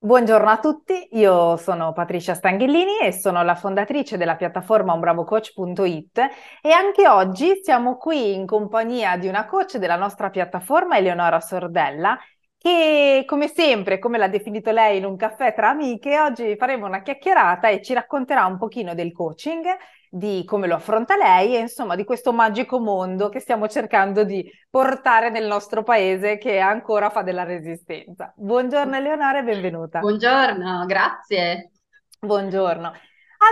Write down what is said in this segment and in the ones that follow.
Buongiorno a tutti, io sono Patricia Stanghellini e sono la fondatrice della piattaforma unbravocoach.it e anche oggi siamo qui in compagnia di una coach della nostra piattaforma, Eleonora Sordella, che come sempre, come l'ha definito lei in un caffè tra amiche, oggi faremo una chiacchierata e ci racconterà un pochino del coaching di come lo affronta lei e insomma di questo magico mondo che stiamo cercando di portare nel nostro paese che ancora fa della resistenza. Buongiorno Eleonora e benvenuta. Buongiorno, grazie. Buongiorno.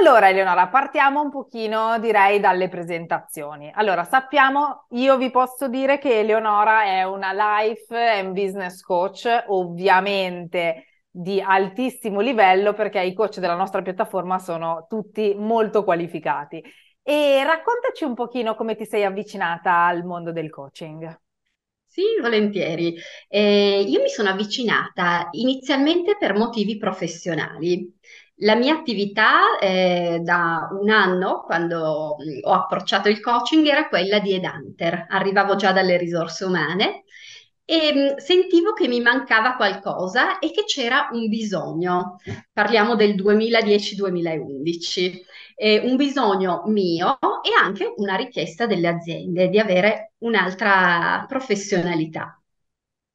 Allora, Eleonora, partiamo un pochino, direi, dalle presentazioni. Allora, sappiamo, io vi posso dire che Eleonora è una life and business coach, ovviamente di altissimo livello perché i coach della nostra piattaforma sono tutti molto qualificati. E raccontaci un pochino come ti sei avvicinata al mondo del coaching. Sì, volentieri. Eh, io mi sono avvicinata inizialmente per motivi professionali. La mia attività eh, da un anno, quando ho approcciato il coaching, era quella di Edhunter. Arrivavo già dalle risorse umane e mm, sentivo che mi mancava qualcosa e che c'era un bisogno. Parliamo del 2010-2011, eh, un bisogno mio e anche una richiesta delle aziende di avere un'altra professionalità.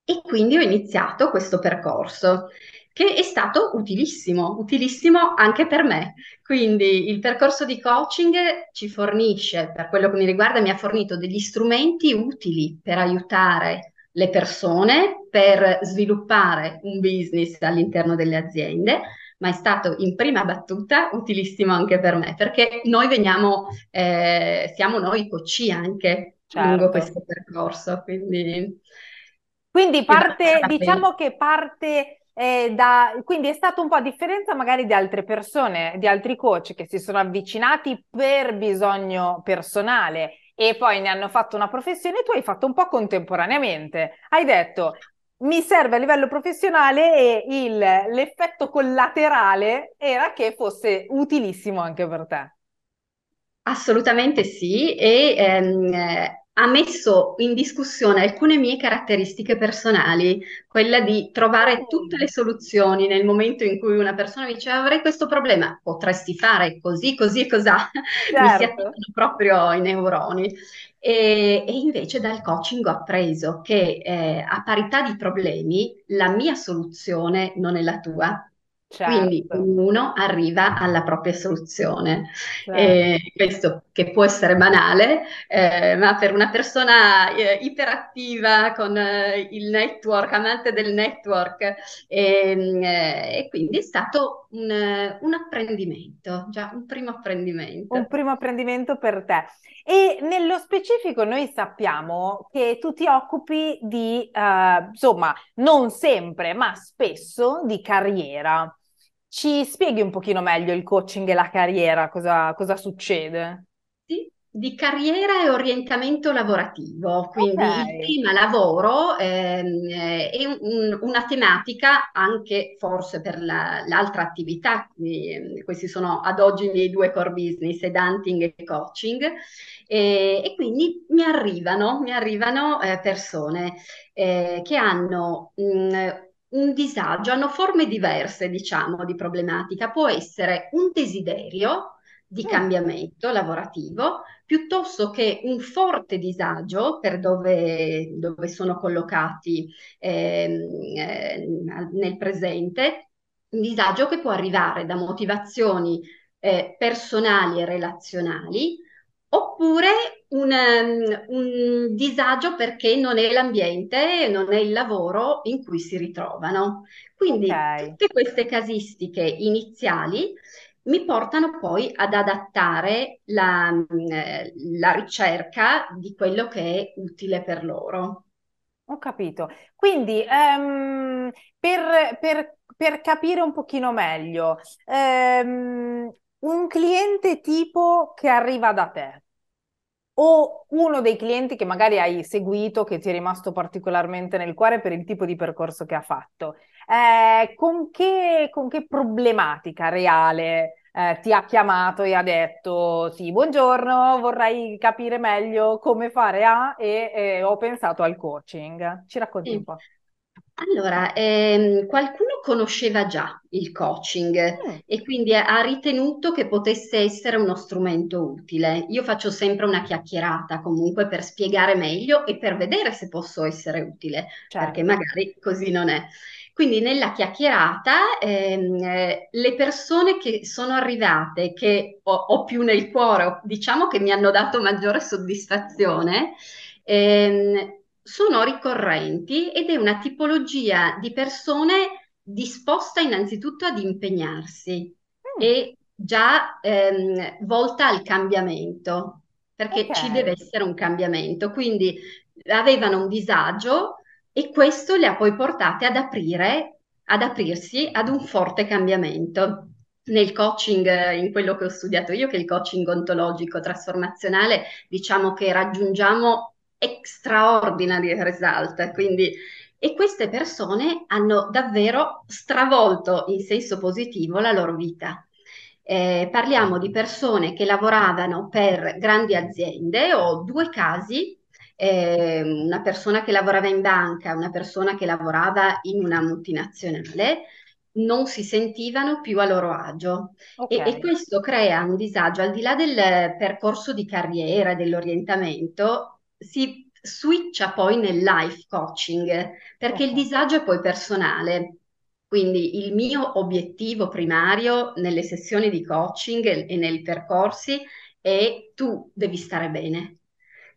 E quindi ho iniziato questo percorso che è stato utilissimo, utilissimo anche per me. Quindi il percorso di coaching ci fornisce, per quello che mi riguarda, mi ha fornito degli strumenti utili per aiutare le persone per sviluppare un business all'interno delle aziende, ma è stato in prima battuta utilissimo anche per me, perché noi veniamo, eh, siamo noi coach anche certo. lungo questo percorso, quindi... Quindi parte, diciamo che parte eh, da, quindi è stato un po' a differenza magari di altre persone, di altri coach che si sono avvicinati per bisogno personale e poi ne hanno fatto una professione, tu hai fatto un po' contemporaneamente. Hai detto mi serve a livello professionale e il, l'effetto collaterale era che fosse utilissimo anche per te. Assolutamente sì, e ehm, ha messo in discussione alcune mie caratteristiche personali, quella di trovare tutte le soluzioni nel momento in cui una persona mi dice avrei questo problema, potresti fare così, così e cos'ha, certo. mi si certo. attivano proprio i neuroni. E, e, invece dal coaching ho appreso che eh, a parità di problemi la mia soluzione non è la tua, Certo. Quindi ognuno arriva alla propria soluzione. Certo. E questo che può essere banale, eh, ma per una persona eh, iperattiva con eh, il network, amante del network, ehm, eh, e quindi è stato un, un, apprendimento, già un primo apprendimento. Un primo apprendimento per te. E nello specifico noi sappiamo che tu ti occupi di, insomma, non sempre, ma spesso di carriera. Ci spieghi un pochino meglio il coaching e la carriera, cosa, cosa succede? Sì, di carriera e orientamento lavorativo, quindi okay. il tema lavoro ehm, è un, una tematica anche forse per la, l'altra attività, quindi, questi sono ad oggi i miei due core business, ed hunting e coaching, e, e quindi mi arrivano, mi arrivano eh, persone eh, che hanno mh, un disagio, hanno forme diverse, diciamo, di problematica. Può essere un desiderio di mm. cambiamento lavorativo piuttosto che un forte disagio per dove, dove sono collocati eh, eh, nel presente, un disagio che può arrivare da motivazioni eh, personali e relazionali oppure un, um, un, disagio perché non è l'ambiente, non è il lavoro in cui si ritrovano. Quindi okay. tutte queste casistiche iniziali mi portano poi ad adattare la, la ricerca di quello che è utile per loro. Ho capito. Quindi um, per, per, per, capire un pochino meglio, um, un cliente tipo che arriva da te o uno dei clienti che magari hai seguito, che ti è rimasto particolarmente nel cuore per il tipo di percorso che ha fatto, eh, con, che, con, che, problematica reale eh, ti ha chiamato e ha detto sì, buongiorno, vorrei capire meglio come fare A e, e ho pensato al coaching. Ci racconti sì. un po'. Allora, ehm, qualcuno conosceva già il coaching Mm, e quindi ha ritenuto che potesse essere uno strumento utile. Io faccio sempre una chiacchierata comunque per spiegare meglio e per vedere se posso essere utile, perché certo. magari così non è. Quindi nella chiacchierata ehm, eh, le persone che sono arrivate, che ho, ho più nel cuore, o diciamo che mi hanno dato maggiore soddisfazione, ehm, sono ricorrenti ed è una tipologia di persone disposta innanzitutto ad impegnarsi Mm, e già ehm, volta al cambiamento, perché ci deve essere un cambiamento. Quindi avevano un disagio e questo le ha poi portate ad aprire, ad aprirsi ad un forte cambiamento. Nel coaching, in quello che ho studiato io, che è il coaching ontologico trasformazionale, diciamo che raggiungiamo extraordinary result, quindi e queste persone hanno davvero stravolto in senso positivo la loro vita. Eh, parliamo di persone che lavoravano per grandi aziende, ho due casi, eh, una persona che lavorava in banca, una persona che lavorava in una multinazionale, non si sentivano più a loro agio. Ok, e, e questo crea un disagio al di là del percorso di carriera, dell'orientamento, si switcha poi nel life coaching perché il disagio è poi personale. Quindi il mio obiettivo primario nelle sessioni di coaching e, nei percorsi è tu devi stare bene.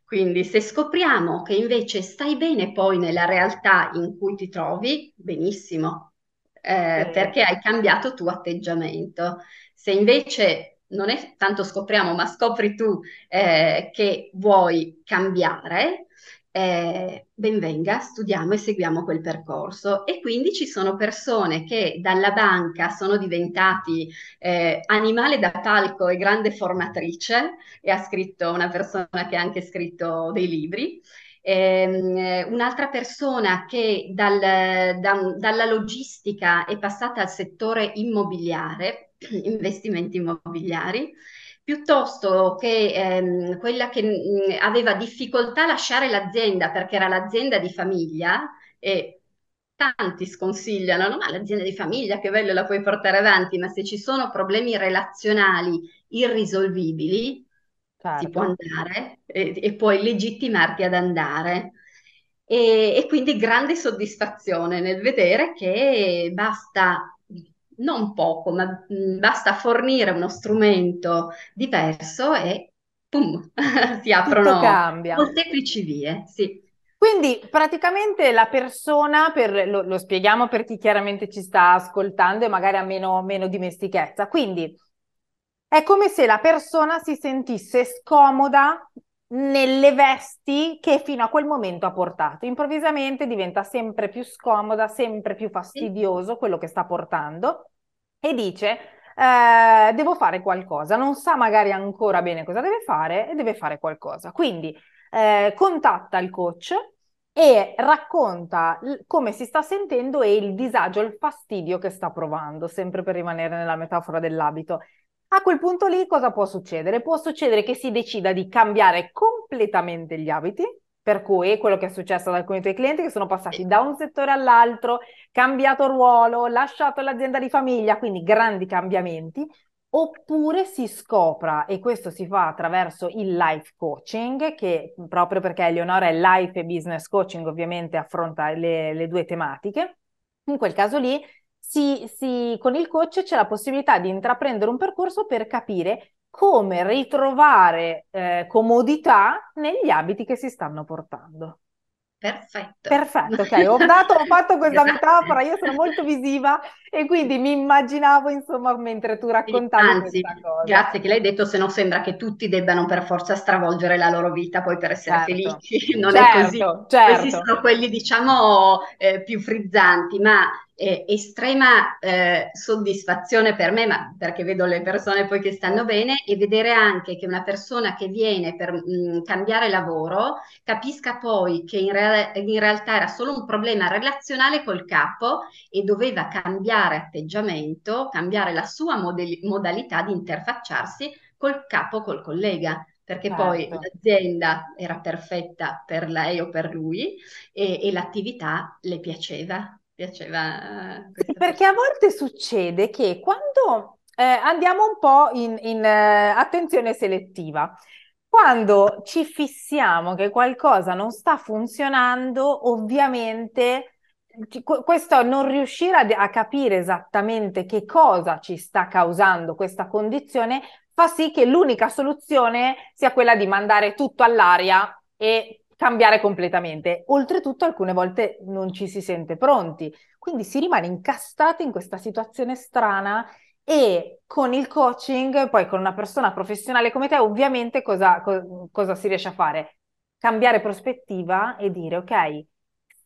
Quindi se scopriamo che invece stai bene poi nella realtà in cui ti trovi, benissimo, eh, perché hai cambiato tuo atteggiamento. Se invece non è tanto scopriamo, ma scopri tu eh, che vuoi cambiare, eh, ben venga, studiamo e seguiamo quel percorso. E quindi ci sono persone che dalla banca sono diventati eh, animale da palco e grande formatrice, e ha scritto una persona che ha anche scritto dei libri. Ehm, un'altra persona che dal- da- dalla logistica è passata al settore immobiliare, investimenti immobiliari, piuttosto che ehm, quella che mh, aveva difficoltà a lasciare l'azienda perché era l'azienda di famiglia e tanti sconsigliano, no? Ma l'azienda di famiglia, che bello, la puoi portare avanti, ma se ci sono problemi relazionali irrisolvibili, si può Certo. andare e, e puoi legittimarti ad andare. E, e quindi grande soddisfazione nel vedere che basta, non poco, ma mh, basta fornire uno strumento diverso e pum, si aprono molteplici vie. Sì, Quindi praticamente la persona, per, lo, lo spieghiamo per chi chiaramente ci sta ascoltando e magari ha meno, meno dimestichezza, quindi è come se la persona si sentisse scomoda nelle vesti che fino a quel momento ha portato. Improvvisamente diventa sempre più scomoda, sempre più fastidioso quello che sta portando e dice eh, devo fare qualcosa, non sa magari ancora bene cosa deve fare e deve fare qualcosa. Quindi eh, contatta il coach e racconta l- come si sta sentendo e il disagio, il fastidio che sta provando, sempre per rimanere nella metafora dell'abito. A quel punto lì cosa può succedere? Può succedere che si decida di cambiare completamente gli abiti, per cui quello che è successo ad alcuni tuoi clienti che sono passati da un settore all'altro, cambiato ruolo, lasciato l'azienda di famiglia, quindi grandi cambiamenti, oppure si scopra, e questo si fa attraverso il life coaching, che proprio perché Eleonora è life e business coaching, ovviamente affronta le, le due tematiche. In quel caso lì, si, si- con il coach c'è la possibilità di intraprendere un percorso per capire come ritrovare eh, comodità negli abiti che si stanno portando. Perfetto. Perfetto, ok, ho dato, ho fatto questa metafora, Grazie. io sono molto visiva e quindi mi immaginavo, insomma, mentre tu raccontavi Anzi, questa cosa. grazie che l'hai detto, se no sembra che tutti debbano per forza stravolgere la loro vita poi per essere Certo, felici. Non è così. certo, Questi certo. sono quelli, diciamo, eh, più frizzanti, ma eh, estrema eh, soddisfazione per me, ma perché vedo le persone poi che stanno bene e vedere anche che una persona che viene per mh, cambiare lavoro capisca poi che in, rea- in realtà era solo un problema relazionale col capo e doveva cambiare atteggiamento, cambiare la sua model- modalità di interfacciarsi col capo, col collega. perché certo. poi l'azienda era perfetta per lei o per lui e, e l'attività le piaceva. Piaceva eh, sì, perché a volte succede che quando eh, andiamo un po' in, in uh, attenzione selettiva, quando ci fissiamo che qualcosa non sta funzionando, ovviamente questo non riuscire a, a, capire esattamente che cosa ci sta causando questa condizione fa sì che l'unica soluzione sia quella di mandare tutto all'aria e cambiare completamente. Oltretutto alcune volte non ci si sente pronti, quindi si rimane incastati in questa situazione strana e con il coaching, poi con una persona professionale come te, ovviamente cosa, co- cosa si riesce a fare? Cambiare prospettiva e dire ok,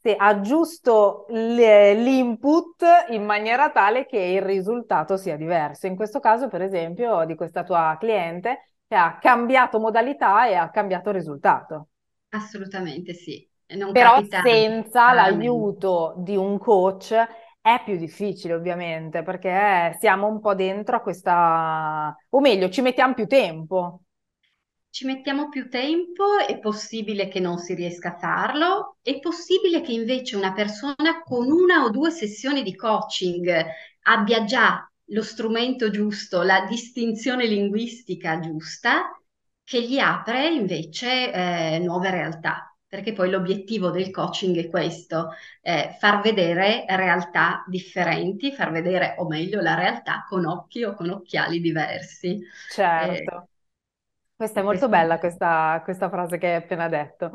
se aggiusto l'input in maniera tale che il risultato sia diverso. In questo caso, per esempio, di questa tua cliente che ha cambiato modalità e ha cambiato risultato. Assolutamente sì. Non Però senza l'aiuto di un coach è più difficile ovviamente perché siamo un po' dentro a questa, o meglio, ci mettiamo più tempo ci mettiamo più tempo, è possibile che non si riesca a farlo, è possibile che invece una persona con una o due sessioni di coaching abbia già lo strumento giusto, la distinzione linguistica giusta, che gli apre invece eh, nuove realtà. Perché poi l'obiettivo del coaching è questo, eh, far vedere realtà differenti, far vedere, o meglio, la realtà con occhi o con occhiali diversi. Certo. Eh, questa è molto bella questa, questa frase che hai appena detto.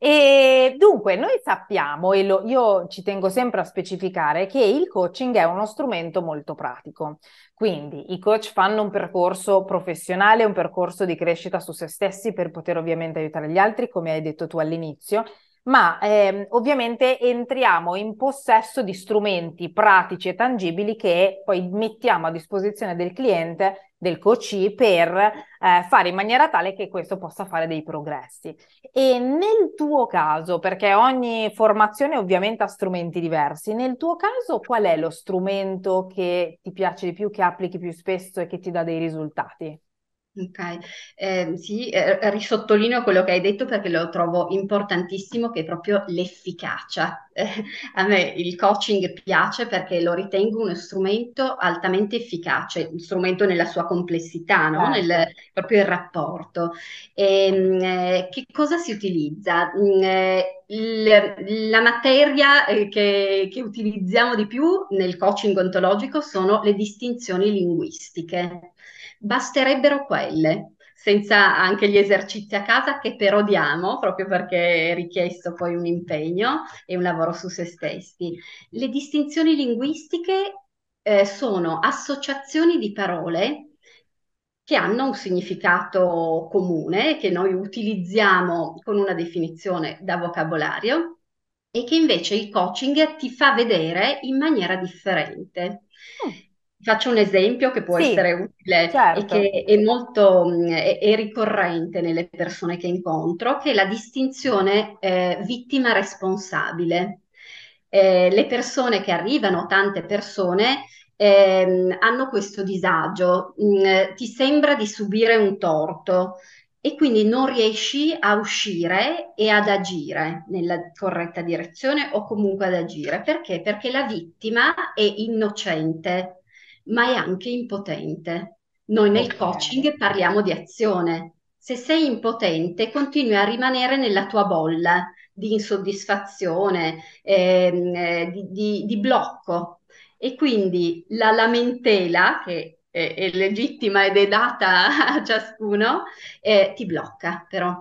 E dunque, noi sappiamo, e lo, io ci tengo sempre a specificare, che il coaching è uno strumento molto pratico. Quindi i coach fanno un percorso professionale, un percorso di crescita su se stessi per poter ovviamente aiutare gli altri, come hai detto tu all'inizio, ma eh, ovviamente entriamo in possesso di strumenti pratici e tangibili che poi mettiamo a disposizione del cliente, del coach, per eh, fare in maniera tale che questo possa fare dei progressi. E nel tuo caso, perché ogni formazione ovviamente ha strumenti diversi, nel tuo caso qual è lo strumento che ti piace di più, che applichi più spesso e che ti dà dei risultati? Ok, eh, sì, eh, risottolineo quello che hai detto perché lo trovo importantissimo, che è proprio l'efficacia. Eh, a me il coaching piace perché lo ritengo uno strumento altamente efficace, un strumento nella sua complessità, no? Certo. Nel, proprio il rapporto. E, ehm, eh, che cosa si utilizza? Mm, eh, il, la materia eh, che, che utilizziamo di più nel coaching ontologico sono le distinzioni linguistiche. Basterebbero quelle, senza anche gli esercizi a casa che però diamo, proprio perché è richiesto poi un impegno e un lavoro su se stessi. Le distinzioni linguistiche eh, sono associazioni di parole che hanno un significato comune, che noi utilizziamo con una definizione da vocabolario e che invece il coaching ti fa vedere in maniera differente. Mm. Faccio un esempio che può sì, essere utile certo. e che è molto è, è, ricorrente nelle persone che incontro, che è la distinzione eh, vittima-responsabile. Eh, le persone che arrivano, tante persone, eh, hanno questo disagio, mm, ti sembra di subire un torto e quindi non riesci a uscire e ad agire nella corretta direzione o comunque ad agire. Perché? Perché la vittima è innocente ma è anche impotente. Noi nel okay. coaching parliamo di azione. Se sei impotente, continui a rimanere nella tua bolla di insoddisfazione, ehm, eh, di, di, di, blocco. E quindi la lamentela, che è, è legittima ed è data a ciascuno, eh, ti blocca però.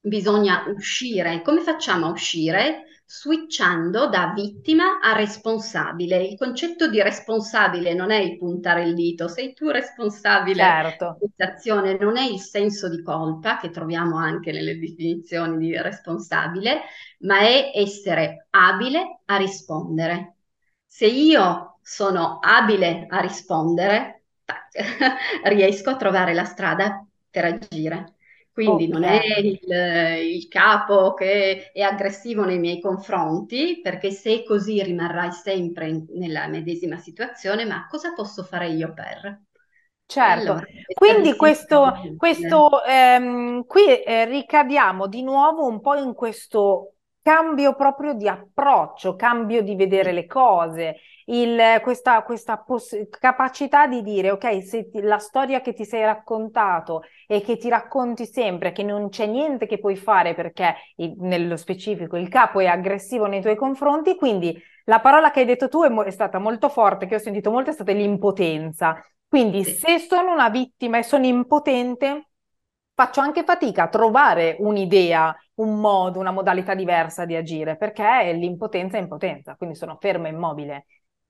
Bisogna uscire. Come facciamo a uscire? Switchando da vittima a responsabile. Il concetto di responsabile non è il puntare il dito, sei tu responsabile certo. dell'azione, non è il senso di colpa che troviamo anche nelle definizioni di responsabile, ma è essere abile a rispondere. Se io sono abile a rispondere, riesco a trovare la strada per agire. Quindi okay. non è il, il, capo che è aggressivo nei miei confronti, perché se così rimarrai sempre in, nella medesima situazione, ma cosa posso fare io per? Certo, allora, quindi questo, questo ehm, qui eh, ricadiamo di nuovo un po' in questo cambio proprio di approccio, cambio di vedere le cose, il, questa, questa poss- capacità di dire, ok, se ti, la storia che ti sei raccontato e che ti racconti sempre, che non c'è niente che puoi fare perché il, nello specifico il capo è aggressivo nei tuoi confronti, quindi la parola che hai detto tu è, mo- è stata molto forte, che ho sentito molto, è stata l'impotenza. Quindi se sono una vittima e sono impotente, faccio anche fatica a trovare un'idea, un modo, una modalità diversa di agire, perché l'impotenza è impotenza, quindi sono ferma e immobile.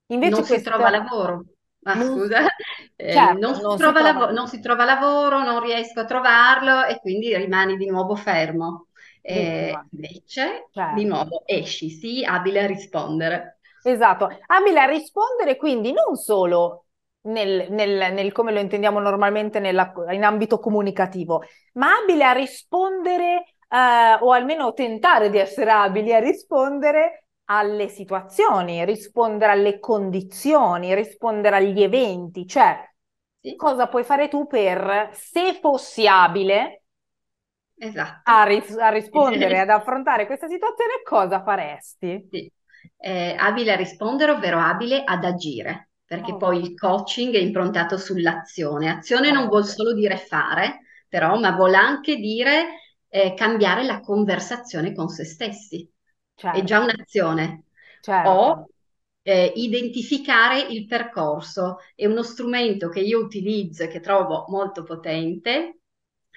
Invece non questo... si trova lavoro. Ah, non... scusa, eh, certo, non, si non, si lav- non, si trova lavoro, non riesco a trovarlo e quindi rimani di nuovo fermo. Eh, invece, certo. di nuovo, esci, sii abile a rispondere. Esatto, abile a rispondere quindi non solo nel, nel, nel, come lo intendiamo normalmente nella, in ambito comunicativo, ma abile a rispondere eh, o almeno tentare di essere abili a rispondere alle situazioni, rispondere alle condizioni, rispondere agli eventi, cioè sì. cosa puoi fare tu per, se fossi abile esatto. a, ris- a rispondere, ad affrontare questa situazione, cosa faresti? Sì. Eh, abile a rispondere, ovvero abile ad agire perché oh. poi il coaching è improntato sull'azione. Azione oh. non vuol solo dire fare, però, ma vuol anche dire eh, cambiare la conversazione con se stessi. Certo. È già un'azione. Certo. O eh, identificare il percorso. È uno strumento che io utilizzo e che trovo molto potente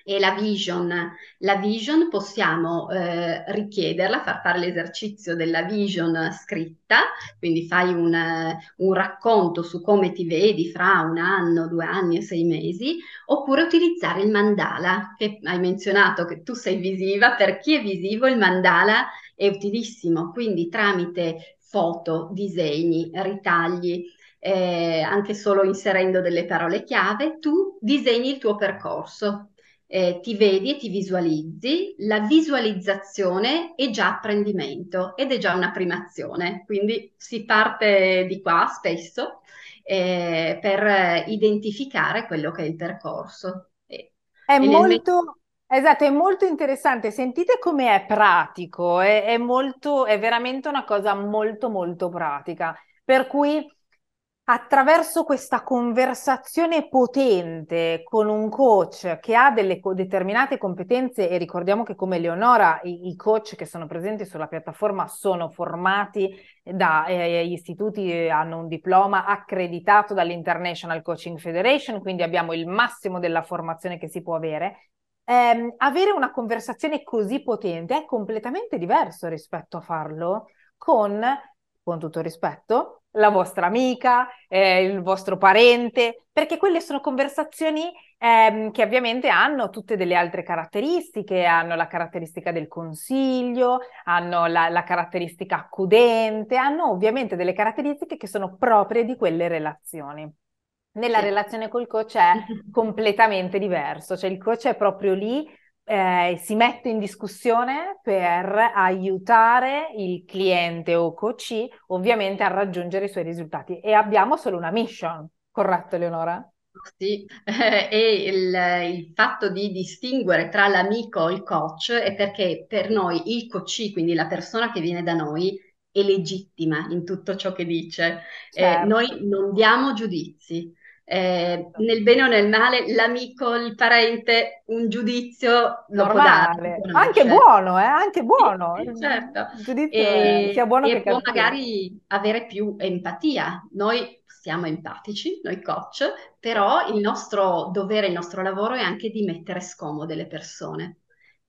e la vision. La vision possiamo eh, richiederla, far fare l'esercizio della vision scritta, quindi fai un, un, racconto su come ti vedi fra un anno, due anni e sei mesi, oppure utilizzare il mandala, che hai menzionato che tu sei visiva, per chi è visivo il mandala è utilissimo, quindi tramite foto, disegni, ritagli, eh, anche solo inserendo delle parole chiave, tu disegni il tuo percorso eh, ti vedi e ti visualizzi, la visualizzazione è già apprendimento ed è già una primazione, quindi si parte di qua spesso eh, per identificare quello che è il percorso. È molto... Esatto, è molto interessante. Sentite come è pratico, è, è, molto, è veramente una cosa molto, molto pratica. Per cui attraverso questa conversazione potente con un coach che ha delle determinate competenze e ricordiamo che come Leonora i, i coach che sono presenti sulla piattaforma sono formati da eh, istituti, eh, hanno un diploma accreditato dall'International Coaching Federation, quindi abbiamo il massimo della formazione che si può avere. Eh, avere una conversazione così potente è completamente diverso rispetto a farlo con, con tutto rispetto, la vostra amica, eh, il vostro parente, perché quelle sono conversazioni ehm, che ovviamente hanno tutte delle altre caratteristiche, hanno la caratteristica del consiglio, hanno la, la caratteristica accudente, hanno ovviamente delle caratteristiche che sono proprie di quelle relazioni. Nella sì. relazione col coach è completamente diverso, cioè il coach è proprio lì eh, si mette in discussione per aiutare il cliente o coach ovviamente a raggiungere i suoi risultati e abbiamo solo una mission, corretto Eleonora? Sì, eh, e il, il, fatto di distinguere tra l'amico e il coach è perché per noi il coach, quindi la persona che viene da noi, è legittima in tutto ciò che dice. Eh, certo. Eh, noi non diamo giudizi, eh, nel bene o nel male, l'amico, il parente, un giudizio lo può dare. Anche buono, eh? Anche buono. Sì, certo. Il giudizio e, sia buono e che può magari avere più empatia. Noi siamo empatici, noi coach, però il nostro dovere, il nostro lavoro è anche di mettere scomode le persone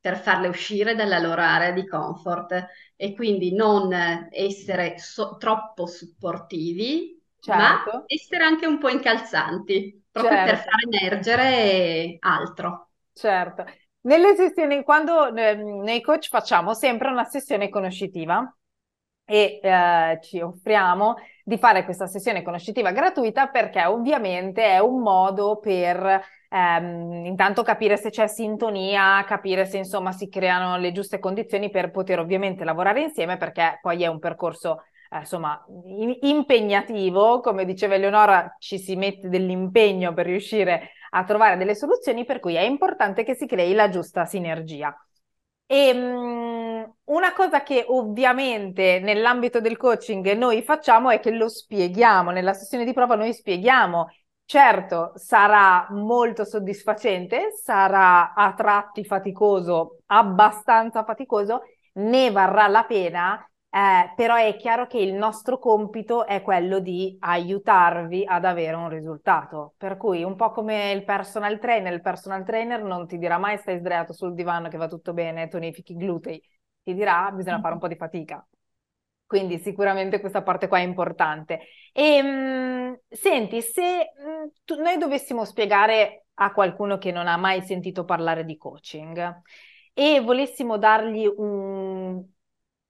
per farle uscire dalla loro area di comfort e quindi non essere so- troppo supportivi, certo. ma essere anche un po' incalzanti, proprio certo. per far emergere altro. Certo. Nelle sessioni, quando eh, nei coach facciamo sempre una sessione conoscitiva e eh, ci offriamo di fare questa sessione conoscitiva gratuita perché ovviamente è un modo per ehm, intanto capire se c'è sintonia, capire se insomma si creano le giuste condizioni per poter ovviamente lavorare insieme perché poi è un percorso insomma, impegnativo, come diceva Eleonora, ci si mette dell'impegno per riuscire a trovare delle soluzioni, per cui è importante che si crei la giusta sinergia. E um, una cosa che ovviamente nell'ambito del coaching noi facciamo è che lo spieghiamo, nella sessione di prova noi spieghiamo Certo, sarà molto soddisfacente, sarà a tratti faticoso, abbastanza faticoso, ne varrà la pena, eh, però è chiaro che il nostro compito è quello di aiutarvi ad avere un risultato. Per cui un po' come il personal trainer, il personal trainer non ti dirà mai stai sdraiato sul divano che va tutto bene, tonifichi i glutei, ti dirà bisogna fare un po' di fatica. Quindi sicuramente questa parte qua è importante. E, mh, senti, se mh, tu, noi dovessimo spiegare a qualcuno che non ha mai sentito parlare di coaching e volessimo dargli un...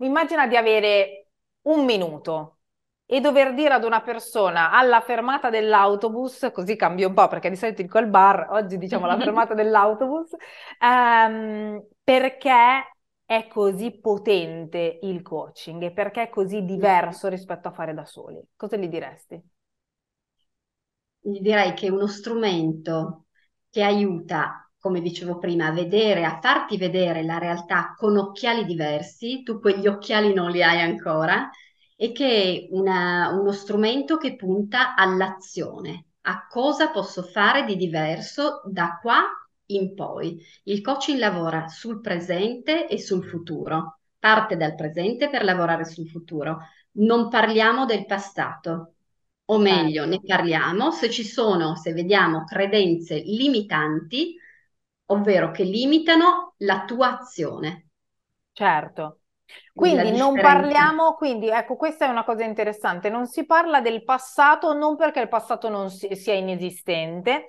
Immagina di avere un minuto e dover dire ad una persona alla fermata dell'autobus, così cambio un po' perché di solito dico al bar, oggi diciamo la fermata dell'autobus, um, perché è così potente il coaching e perché è così diverso rispetto a fare da soli? Cosa gli diresti? Gli direi che uno strumento che aiuta, come dicevo prima, a vedere, a farti vedere la realtà con occhiali diversi, tu quegli occhiali non li hai ancora, e che è una, uno strumento che punta all'azione, a cosa posso fare di diverso da qua in poi. Il coaching lavora sul presente e sul futuro, parte dal presente per lavorare sul futuro. Non parliamo del passato, o meglio, ne parliamo se ci sono, se vediamo credenze limitanti, ovvero che limitano la tua azione. Certo. Quindi non parliamo, quindi ecco, questa è una cosa interessante, non si parla del passato non perché il passato non si, sia inesistente,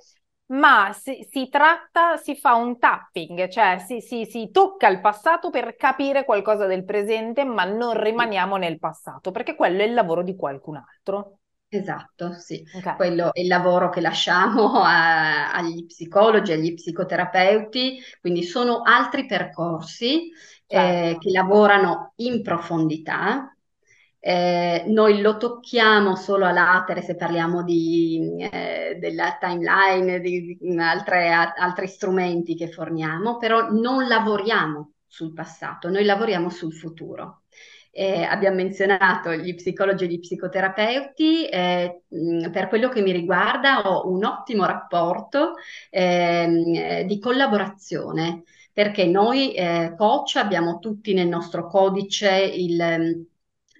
ma si, si, tratta, si fa un tapping, cioè si, si, si, tocca il passato per capire qualcosa del presente, ma non rimaniamo nel passato, perché quello è il lavoro di qualcun altro. Esatto, sì, okay. quello è il lavoro che lasciamo a, agli psicologi, agli psicoterapeuti, quindi sono altri percorsi eh, certo. eh, che lavorano in profondità eh, noi lo tocchiamo solo a latere se parliamo di, eh, della timeline, di, di altre, a, altri strumenti che forniamo, però non lavoriamo sul passato, noi lavoriamo sul futuro. Eh, abbiamo menzionato gli psicologi e gli psicoterapeuti, eh, per quello che mi riguarda ho un ottimo rapporto eh, di collaborazione perché noi eh, coach abbiamo tutti nel nostro codice il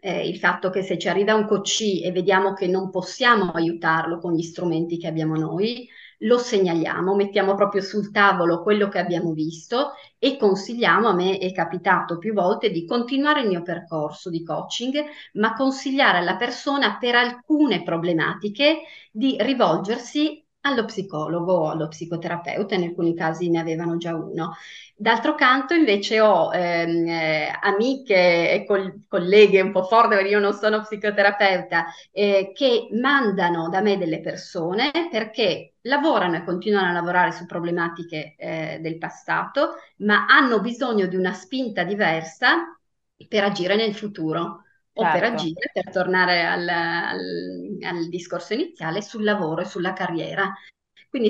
eh, il fatto che se ci arriva un coach e vediamo che non possiamo aiutarlo con gli strumenti che abbiamo noi, lo segnaliamo, mettiamo proprio sul tavolo quello che abbiamo visto e consigliamo, a me è capitato più volte di continuare il mio percorso di coaching, ma consigliare alla persona per alcune problematiche di rivolgersi allo psicologo o allo psicoterapeuta, in alcuni casi ne avevano già uno. D'altro canto invece ho ehm, eh, amiche e col- colleghe un po' forti, perché io non sono psicoterapeuta, eh, che mandano da me delle persone perché lavorano e continuano a lavorare su problematiche eh, del passato, ma hanno bisogno di una spinta diversa per agire nel futuro o per certo. agire, per tornare al, al, al discorso iniziale, sul lavoro e sulla carriera. Quindi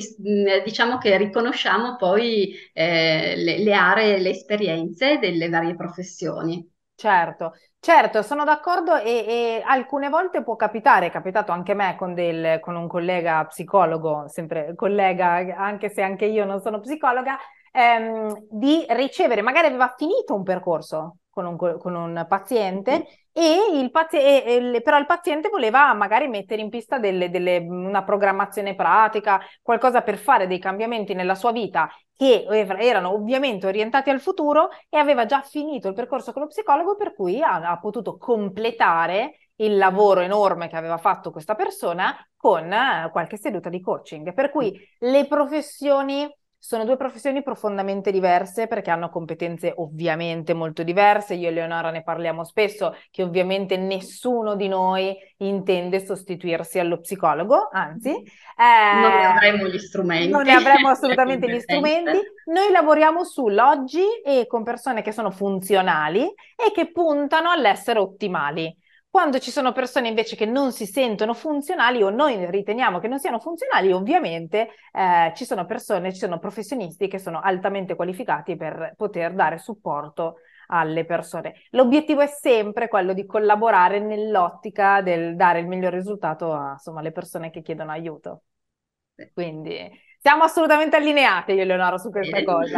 diciamo che riconosciamo poi eh, le, le, aree, le esperienze delle varie professioni. Certo, certo, sono d'accordo e, e, alcune volte può capitare, è capitato anche a me con, del, con un collega psicologo, sempre collega, anche se anche io non sono psicologa, ehm, di ricevere, magari aveva finito un percorso con un, con un paziente e il paziente, e, però il paziente voleva magari mettere in pista delle, delle, una programmazione pratica, qualcosa per fare dei cambiamenti nella sua vita che erano ovviamente orientati al futuro e aveva già finito il percorso con lo psicologo per cui ha, ha potuto completare il lavoro enorme che aveva fatto questa persona con eh, qualche seduta di coaching. Per cui le professioni sono due professioni profondamente diverse perché hanno competenze ovviamente molto diverse. Io e Leonora ne parliamo spesso che ovviamente nessuno di noi intende sostituirsi allo psicologo, anzi. Eh, non ne avremo gli strumenti. Non ne avremo assolutamente gli strumenti. Noi lavoriamo sull'oggi e con persone che sono funzionali e che puntano all'essere ottimali. Quando ci sono persone invece che non si sentono funzionali o noi riteniamo che non siano funzionali, ovviamente eh, ci sono persone, ci sono professionisti che sono altamente qualificati per poter dare supporto alle persone. L'obiettivo è sempre quello di collaborare nell'ottica del dare il miglior risultato a, insomma, alle persone che chiedono aiuto. Quindi siamo assolutamente allineate io e Eleonora su questa cosa.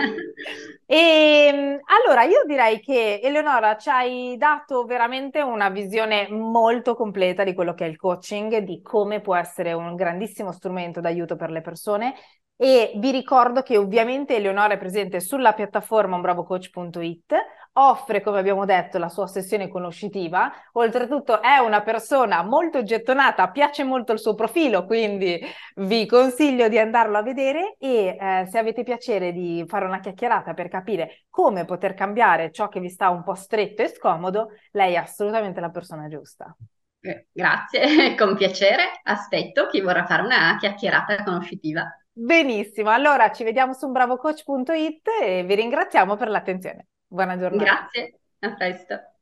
E ehm, allora io direi che Eleonora ci hai dato veramente una visione molto completa di quello che è il coaching, di come può essere un grandissimo strumento d'aiuto per le persone. E vi ricordo che ovviamente Eleonora è presente sulla piattaforma unbravocoach.it, offre, come abbiamo detto, la sua sessione conoscitiva, oltretutto è una persona molto gettonata, piace molto il suo profilo, quindi vi consiglio di andarlo a vedere e eh, se avete piacere di fare una chiacchierata per capire come poter cambiare ciò che vi sta un po' stretto e scomodo, lei è assolutamente la persona giusta. Eh, grazie, con piacere. Aspetto chi vorrà fare una chiacchierata conoscitiva. Benissimo, allora ci vediamo su bravocoach.it e vi ringraziamo per l'attenzione. Buona giornata. Grazie, a presto.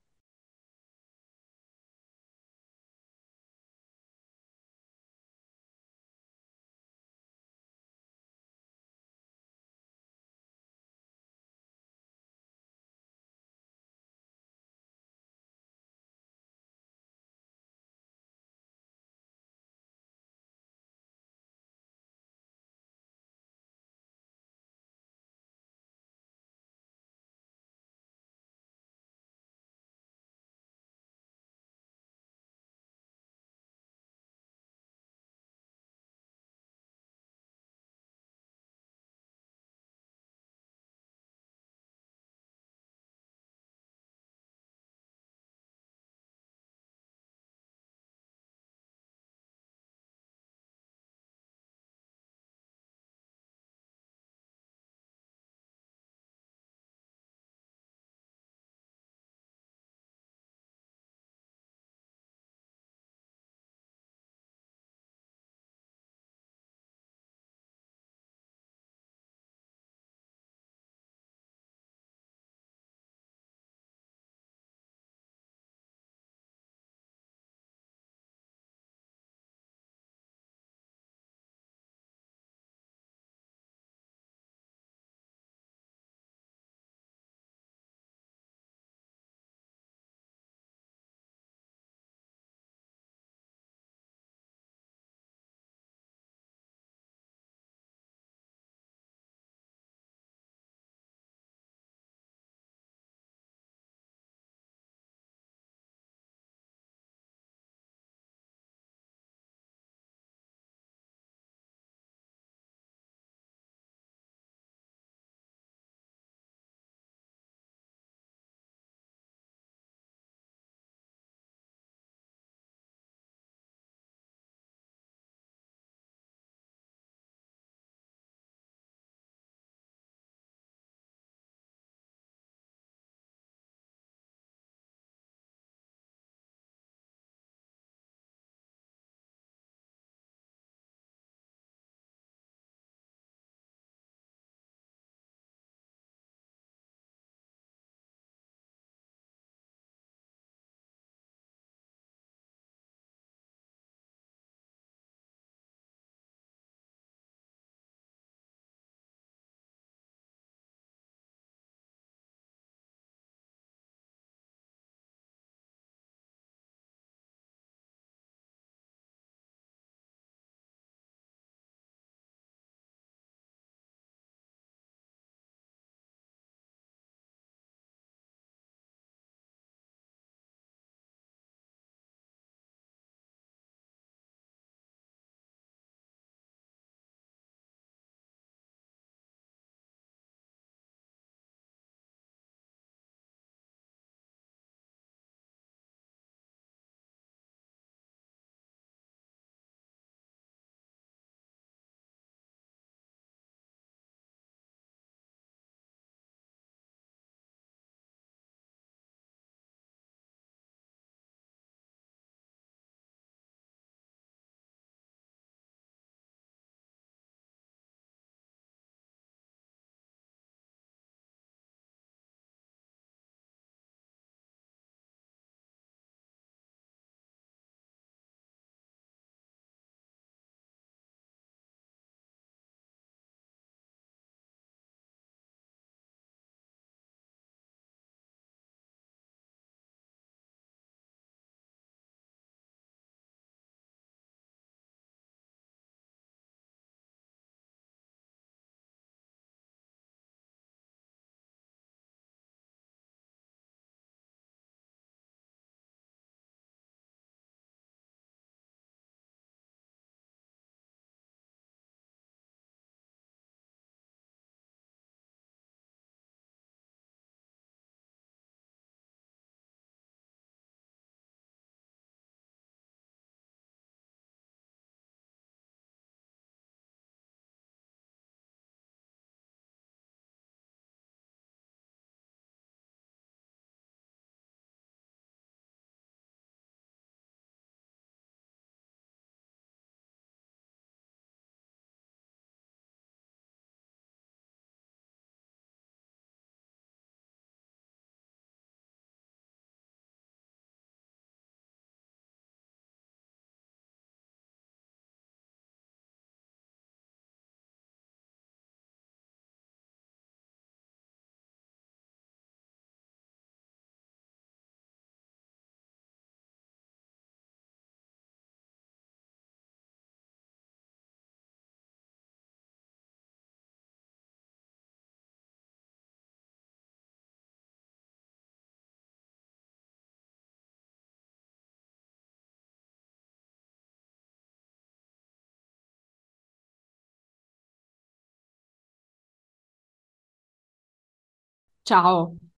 下哦